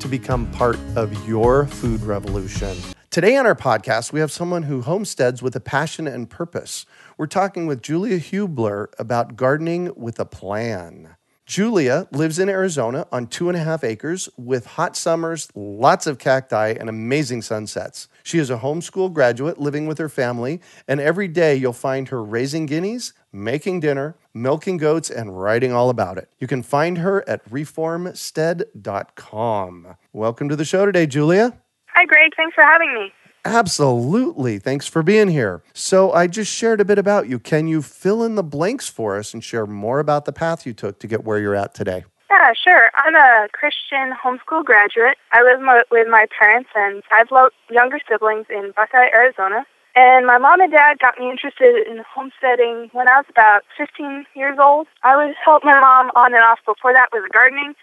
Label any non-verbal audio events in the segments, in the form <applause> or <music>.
to become part of your food revolution. Today on our podcast, we have someone who homesteads with a passion and purpose. We're talking with Julia Hubler about gardening with a plan. Julia lives in Arizona on two and a half acres with hot summers, lots of cacti, and amazing sunsets. She is a homeschool graduate living with her family, and every day you'll find her raising guineas, making dinner, milking goats, and writing all about it. You can find her at reformstead.com. Welcome to the show today, Julia. Hi, Greg. Thanks for having me. Absolutely. Thanks for being here. So, I just shared a bit about you. Can you fill in the blanks for us and share more about the path you took to get where you're at today? Yeah, sure. I'm a Christian homeschool graduate. I live mo- with my parents and five lo- younger siblings in Buckeye, Arizona. And my mom and dad got me interested in homesteading when I was about 15 years old. I would help my mom on and off before that with gardening.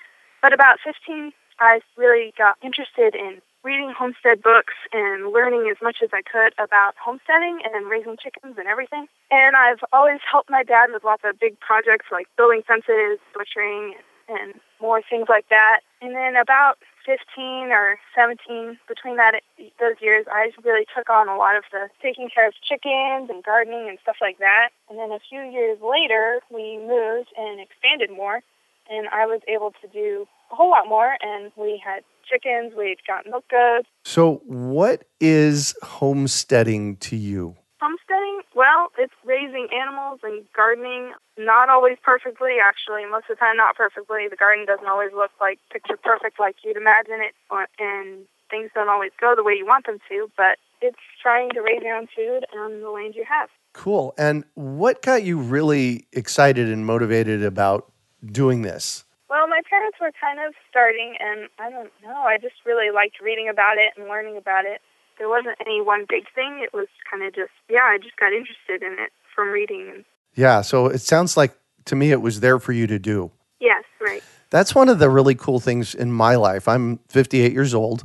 But about 15, I really got interested in reading homestead books and learning as much as I could about homesteading and raising chickens and everything. And I've always helped my dad with lots of big projects like building fences, butchering, and more things like that. And then about 15 or 17, between that those years, I really took on a lot of the taking care of chickens and gardening and stuff like that. And then a few years later, we moved and expanded more, and I was able to do a whole lot more. And we had chickens, we got milk goats. So, what is homesteading to you? Homesteading, well, it's raising animals and gardening. Not always perfectly, actually. Most of the time, not perfectly. The garden doesn't always look like picture perfect like you'd imagine it, and things don't always go the way you want them to, but it's trying to raise your own food on the land you have. Cool. And what got you really excited and motivated about doing this? Well, my parents were kind of starting, and I don't know. I just really liked reading about it and learning about it. There wasn't any one big thing. It was kind of just, yeah, I just got interested in it from reading. Yeah, so it sounds like to me it was there for you to do. Yes, right. That's one of the really cool things in my life. I'm 58 years old,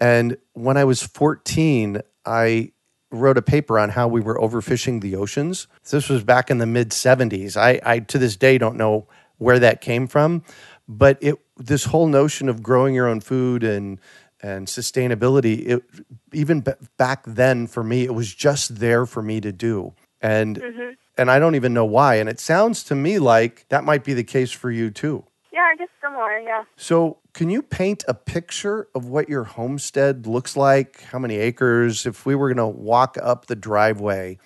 and when I was 14, I wrote a paper on how we were overfishing the oceans. This was back in the mid 70s. I, I to this day don't know where that came from, but it this whole notion of growing your own food and and sustainability it even b- back then for me it was just there for me to do and mm-hmm. and I don't even know why and it sounds to me like that might be the case for you too. Yeah, I guess similar, yeah. So, can you paint a picture of what your homestead looks like? How many acres? If we were going to walk up the driveway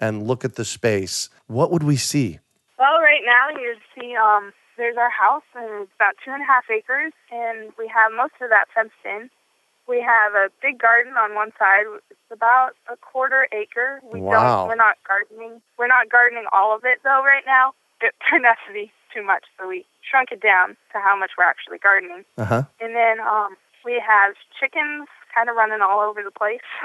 and look at the space, what would we see? Well, right now you'd see um, there's our house, and it's about two and a half acres, and we have most of that fenced in. We have a big garden on one side. It's about a quarter acre. We wow. don't. We're not gardening. We're not gardening all of it though right now. It turned out to be too much, so we shrunk it down to how much we're actually gardening. Uh-huh. And then um, we have chickens kind of running all over the place. <laughs>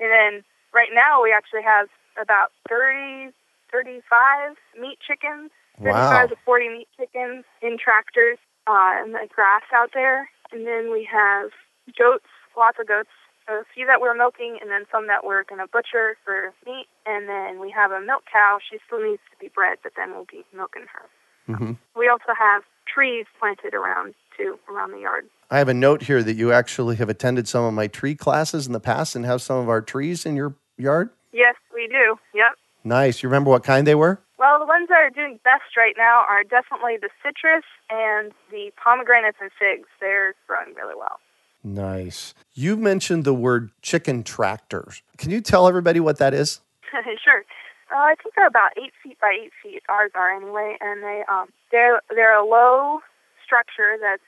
and then right now we actually have about 30, 35 meat chickens, 35 wow. to 40 meat chickens in tractors uh, and the grass out there. And then we have goats, lots of goats, So a few that we're milking, and then some that we're going to butcher for meat. And then we have a milk cow. She still needs to be bred, but then we'll be milking her. Mm-hmm. We also have trees planted around too, around the yard. I have a note here that you actually have attended some of my tree classes in the past and have some of our trees in your yard. Yes, we do. Yep. Nice. You remember what kind they were? Well, the ones that are doing best right now are definitely the citrus and the pomegranates and figs. They're growing really well. Nice. You mentioned the word chicken tractors. Can you tell everybody what that is? <laughs> sure. Uh, I think they're about eight feet by eight feet. Ours are anyway, and they um they're they're a low structure that's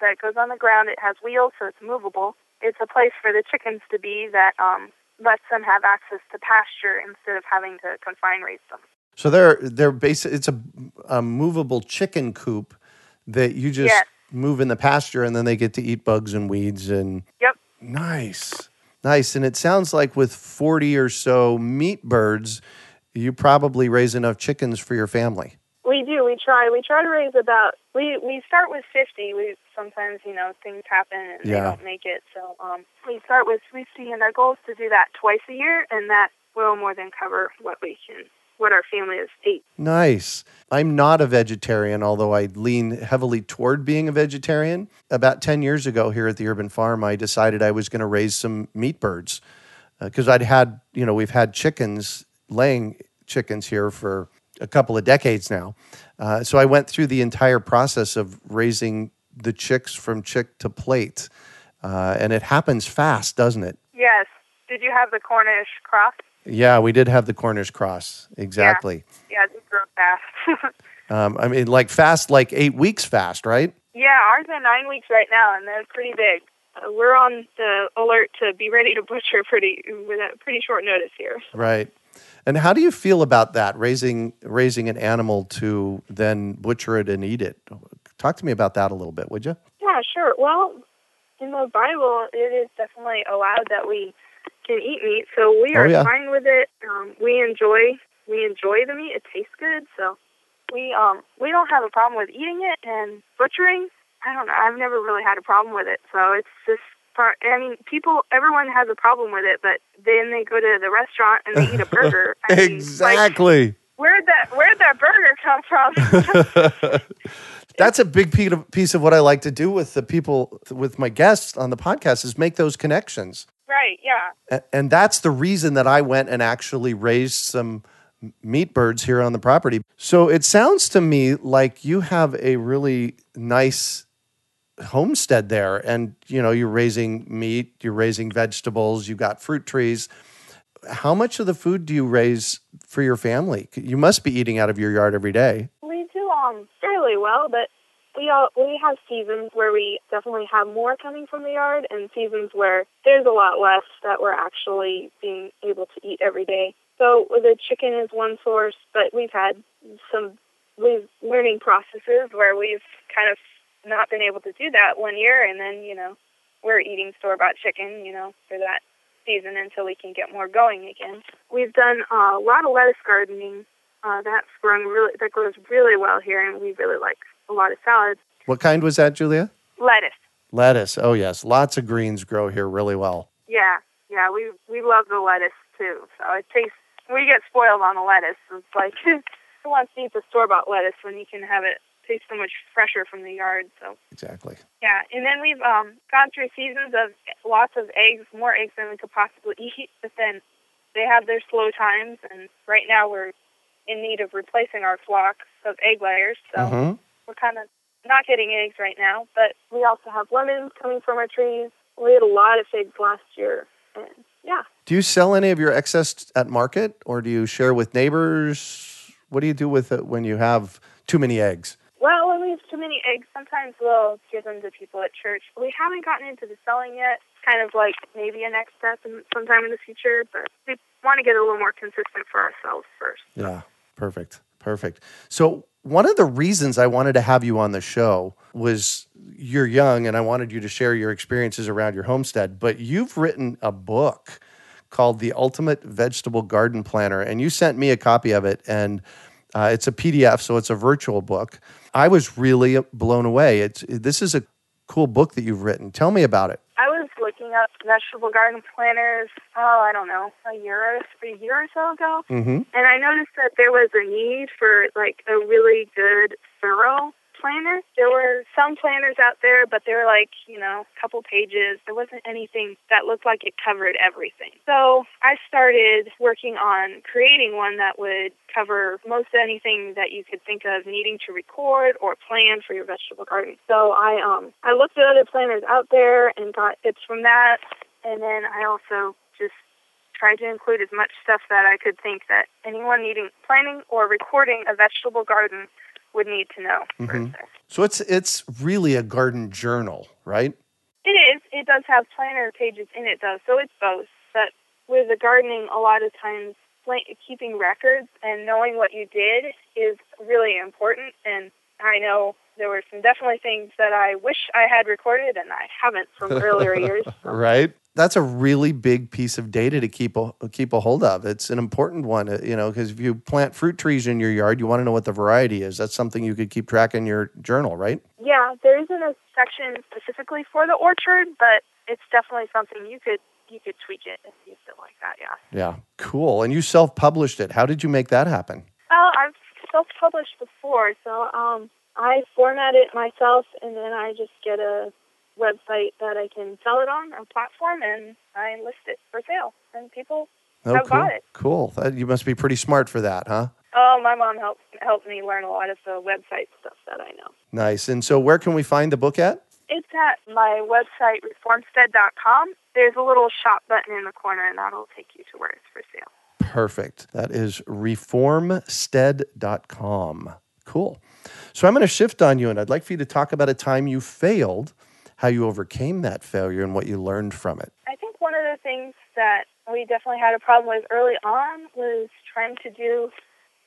that goes on the ground. It has wheels, so it's movable. It's a place for the chickens to be that um lets them have access to pasture instead of having to confine raise them. So they're they're basic. It's a, a movable chicken coop that you just yes. Move in the pasture, and then they get to eat bugs and weeds and. Yep. Nice, nice. And it sounds like with forty or so meat birds, you probably raise enough chickens for your family. We do. We try. We try to raise about. We we start with fifty. We sometimes you know things happen and Yeah. they don't make it. So um, we start with fifty, and our goal is to do that twice a year, and that will more than cover what we can, what our family has eat. Nice. I'm not a vegetarian, although I lean heavily toward being a vegetarian. About 10 years ago here at the urban farm, I decided I was going to raise some meat birds because I'd had, you know, we've had chickens, laying chickens here for a couple of decades now. Uh, so I went through the entire process of raising the chicks from chick to plate. Uh, and it happens fast, doesn't it? Yes. Did you have the Cornish cross? Yeah, we did have the Cornish cross. Exactly. Yeah, they grow fast. <laughs> Um, I mean, like fast, like eight weeks fast, right? yeah, ours are nine weeks right now, and they're pretty big. Uh, we're on the alert to be ready to butcher pretty with a pretty short notice here. Right. And how do you feel about that raising raising an animal to then butcher it and eat it? Talk to me about that a little bit, would you? Yeah, sure. Well, in the Bible, it is definitely allowed that we can eat meat, so we Oh, are yeah. fine with it. Um, we enjoy we enjoy the meat; it tastes good, so we um we don't have a problem with eating it and butchering. I don't know. I've never really had a problem with it, so it's just part. I mean, people, everyone has a problem with it, but then they go to the restaurant and they eat a burger. <laughs> I mean, like, exactly. where'd that Where'd that burger come from? <laughs> <laughs> That's a big piece of, piece of what I like to do with the people with my guests on the podcast is make those connections. Right? Yeah. And that's the reason that I went and actually raised some meat birds here on the property. So it sounds to me like you have a really nice homestead there and you know you're raising meat, you're raising vegetables, you've got fruit trees. How much of the food do you raise for your family? You must be eating out of your yard every day. We do um fairly well, but we all we have seasons where we definitely have more coming from the yard, and seasons where there's a lot less that we're actually being able to eat every day. So the chicken is one source, but we've had some we've learning processes where we've kind of not been able to do that one year, and then you know we're eating store bought chicken, you know, for that season until we can get more going again. We've done a lot of lettuce gardening uh, that's grown really that grows really well here, and we really like a lot of salads. What kind was that, Julia? Lettuce, Lettuce. Oh yes, lots of greens grow here really well. yeah, yeah, we we love the lettuce too. So it tastes. We get spoiled on the lettuce. It's like <laughs> who wants to eat the store bought lettuce when you can have it taste so much fresher from the yard? So Exactly. yeah, and then we've um, gone through seasons of lots of eggs, more eggs than we could possibly eat. But then they have their slow times, and right now we're in need of replacing our flocks of egg layers. So. Mhm. we're kind of not getting eggs right now, but we also have lemons coming from our trees. We had a lot of figs last year, and yeah, Do you sell any of your excess at market or do you share with neighbors? What do you do with it when you have too many eggs? well, when we have too many eggs, sometimes we'll give them to people at church. We haven't gotten into the selling yet. It's kind of like maybe a next step in, sometime in the future, but we want to get a little more consistent for ourselves first. Yeah, perfect. Perfect. So, one of the reasons I wanted to have you on the show was you're young and I wanted you to share your experiences around your homestead, but you've written a book called The Ultimate Vegetable Garden Planner, and you sent me a copy of it, and uh, it's a PDF, so it's a virtual book. I was really blown away. It's this is a cool book that you've written. Tell me about it. I was looking up vegetable garden planners. Oh, I don't know, a year or a year or so ago, Mm-hmm. And I noticed that there was a need for like a really good, thorough planner. There were some planners out there, but they were like, you know, a couple pages. There wasn't anything that looked like it covered everything. So I started working on creating one that would cover most anything that you could think of needing to record or plan for your vegetable garden. So I um I looked at other planners out there and got tips from that, and then I also just tried to include as much stuff that I could think that anyone needing planning or recording a vegetable garden would need to know. Mhm. So it's it's really a garden journal, right? It is. It does have planner pages in it, though, so it's both. But with the gardening, a lot of times keeping records and knowing what you did is really important. And I know there were some definitely things that I wish I had recorded and I haven't from <laughs> earlier years. Right. That's a really big piece of data to keep a keep a hold of. It's an important one, uh, you know, because if you plant fruit trees in your yard, you want to know what the variety is. That's something you could keep track in your journal, right? Yeah, there isn't a section specifically for the orchard, but it's definitely something you could you could tweak it if you feel like that. Yeah. Yeah. Cool. And you self-published it. How did you make that happen? Well, I've self-published before, so um, I format it myself, and then I just get a website that I can sell it on, a platform, and I list it for sale, and people Oh, I've cool. got it. Cool. That, you must be pretty smart for that, huh? Oh, my mom helped helped me learn a lot of the website stuff that I know. Nice. And so, where can we find the book at? It's at my website, reformstead.com. There's a little shop button in the corner, and that'll take you to where it's for sale. Perfect. That is reformstead.com. Cool. So I'm going to shift on you, and I'd like for you to talk about a time you failed, how you overcame that failure, and what you learned from it. I think one of the things that we definitely had a problem with early on was trying to do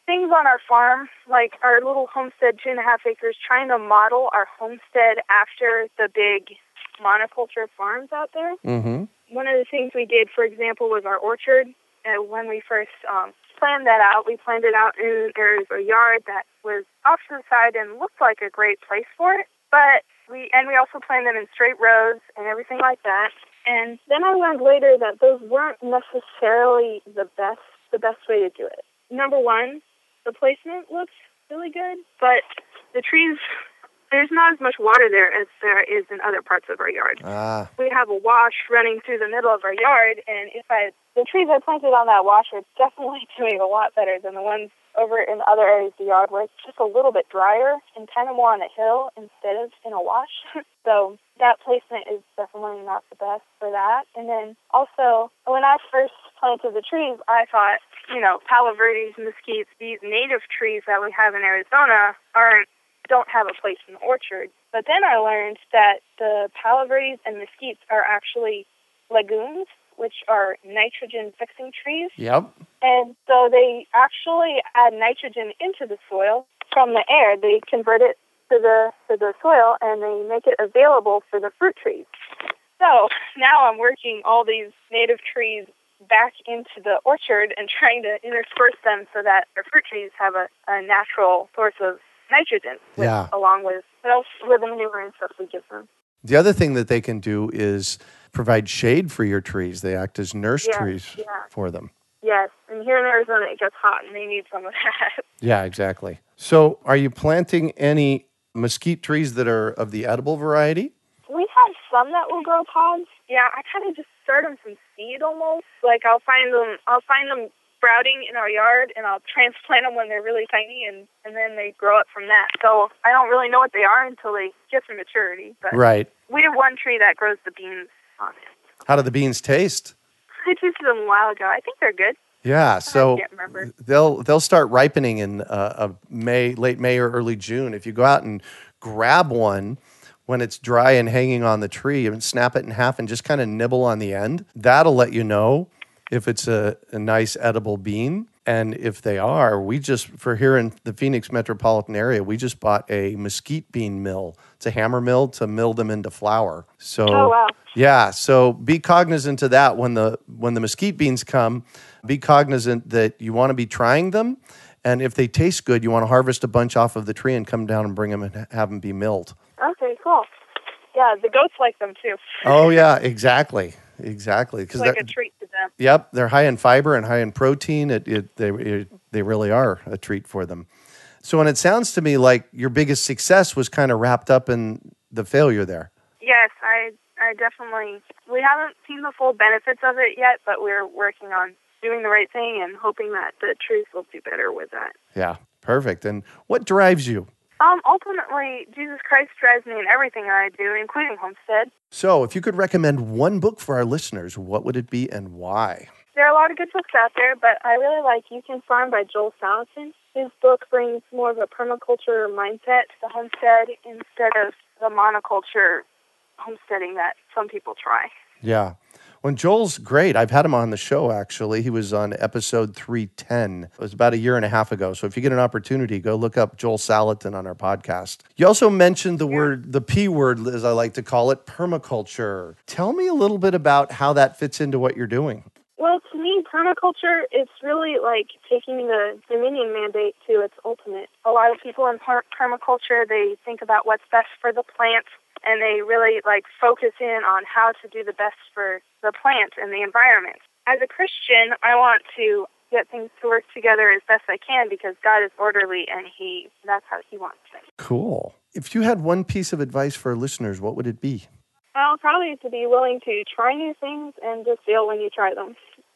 things on our farm, like our little homestead, two and a half acres, trying to model our homestead after the big monoculture farms out there. Mm-hmm. One of the things we did, for example, was our orchard. Uh, when we first um, planned that out, we planned it out in there's a yard that was off to the side and looked like a great place for it. But we and we also planned them in straight rows and everything like that. And then I learned later that those weren't necessarily the best the best way to do it. Number one, the placement looks really good, but the trees there's not as much water there as there is in other parts of our yard Ah, we have a wash running through the middle of our yard, and if I the trees I planted on that wash are definitely <laughs> doing a lot better than the ones over in other areas of the yard where it's just a little bit drier and kind of more on a hill instead of in a wash. <laughs> so that placement is definitely not the best for that. And then also when I first planted the trees, I thought, you know, palo verdes, mesquites, these native trees that we have in Arizona aren't don't have a place in the orchard. But then I learned that the palo verdes and mesquites are actually legumes, which are nitrogen fixing trees. yep. And so they actually add nitrogen into the soil from the air. They convert it to the to the soil and they make it available for the fruit trees. So now I'm working all these native trees back into the orchard and trying to intersperse them so that the fruit trees have a, a natural source of nitrogen with, Yeah. along with what else with the manure and stuff we give them. The other thing that they can do is provide shade for your trees. They act as nurse Yeah, trees yeah. for them. Yes, and here in Arizona it gets hot and they need some of that. <laughs> Yeah, exactly. So, are you planting any mesquite trees that are of the edible variety? We have some that will grow pods. Yeah, I kind of just start them from seed almost. Like I'll find them, I'll find them sprouting in our yard, and I'll transplant them when they're really tiny, and and then they grow up from that. So I don't really know what they are until they get to maturity. But Right. we have one tree that grows the beans on it. How do the beans taste? I tasted them a while ago. I think they're good. Yeah, so they'll they'll start ripening in uh, May, late May or early June. If you go out and grab one when it's dry and hanging on the tree and snap it in half and just kind of nibble on the end, that'll let you know if it's a, a nice edible bean. And if they are, we just for here in the Phoenix metropolitan area, we just bought a mesquite bean mill. It's a hammer mill to mill them into flour. So Oh, wow. Yeah, so be cognizant of that when the when the mesquite beans come. Be cognizant that you want to be trying them, and if they taste good, you want to harvest a bunch off of the tree and come down and bring them and have them be milled. Okay, cool. Yeah, the goats like them too. Oh yeah, exactly, exactly. Because like a treat to them. yep, they're high in fiber and high in protein. It, it they it, they really are a treat for them. So, and it sounds to me like your biggest success was kind of wrapped up in the failure there. Yes, I I definitely we haven't seen the full benefits of it yet, but we're working on doing the right thing and hoping that the truth will do better with that. Yeah, perfect. And what drives you? Um, ultimately, Jesus Christ drives me in everything I do, including Homestead. So, if you could recommend one book for our listeners, what would it be and why? There are a lot of good books out there, but I really like You Can Farm by Joel Salatin. His book brings more of a permaculture mindset to the homestead instead of the monoculture homesteading that some people try. Yeah. When Joel's great. I've had him on the show actually. He was on episode 310. It was about a year and a half ago. So if you get an opportunity, go look up Joel Salatin on our podcast. You also mentioned the yeah. word, the P word, as I like to call it, permaculture. Tell me a little bit about how that fits into what you're doing. Well, to me, permaculture is really like taking the Dominion mandate to its ultimate. A lot of people in permaculture, they think about what's best for the plant and they really like focus in on how to do the best for the plant and the environment. As a Christian, I want to get things to work together as best I can because God is orderly and he that's how he wants things. Cool. If you had one piece of advice for listeners, what would it be? Well, probably to be willing to try new things and just fail when you try them.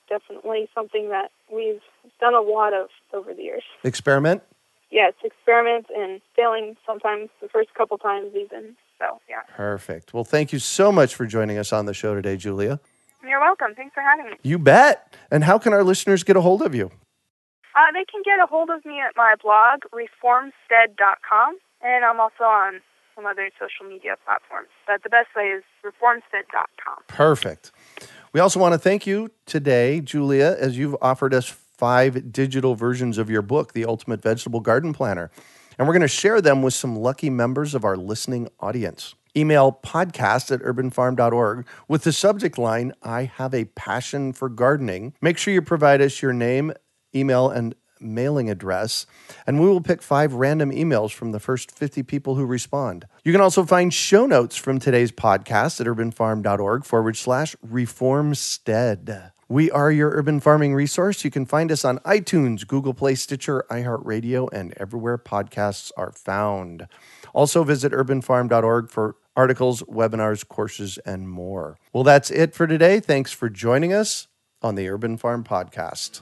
Definitely something that we've done a lot of over the years. Experiment? Yes, experiment and failing sometimes the first couple times even. So, yeah. Perfect. Well, thank you so much for joining us on the show today, Julia. You're welcome. Thanks for having me. You bet. And how can our listeners get a hold of you? Uh, they can get a hold of me at my blog, reformstead.com, and I'm also on some other social media platforms. But the best way is reformstead.com. Perfect. We also want to thank you today, Julia, as you've offered us five digital versions of your book, The Ultimate Vegetable Garden Planner. And we're going to share them with some lucky members of our listening audience. Email podcast at urbanfarm.org with the subject line, I have a passion for gardening. Make sure you provide us your name, email, and mailing address, and we will pick five random emails from the first 50 people who respond. You can also find show notes from today's podcast at urbanfarm.org forward slash reformstead. We are your urban farming resource. You can find us on iTunes, Google Play, Stitcher, iHeartRadio, and everywhere podcasts are found. Also, visit urbanfarm.org for articles, webinars, courses, and more. Well, that's it for today. Thanks for joining us on the Urban Farm Podcast.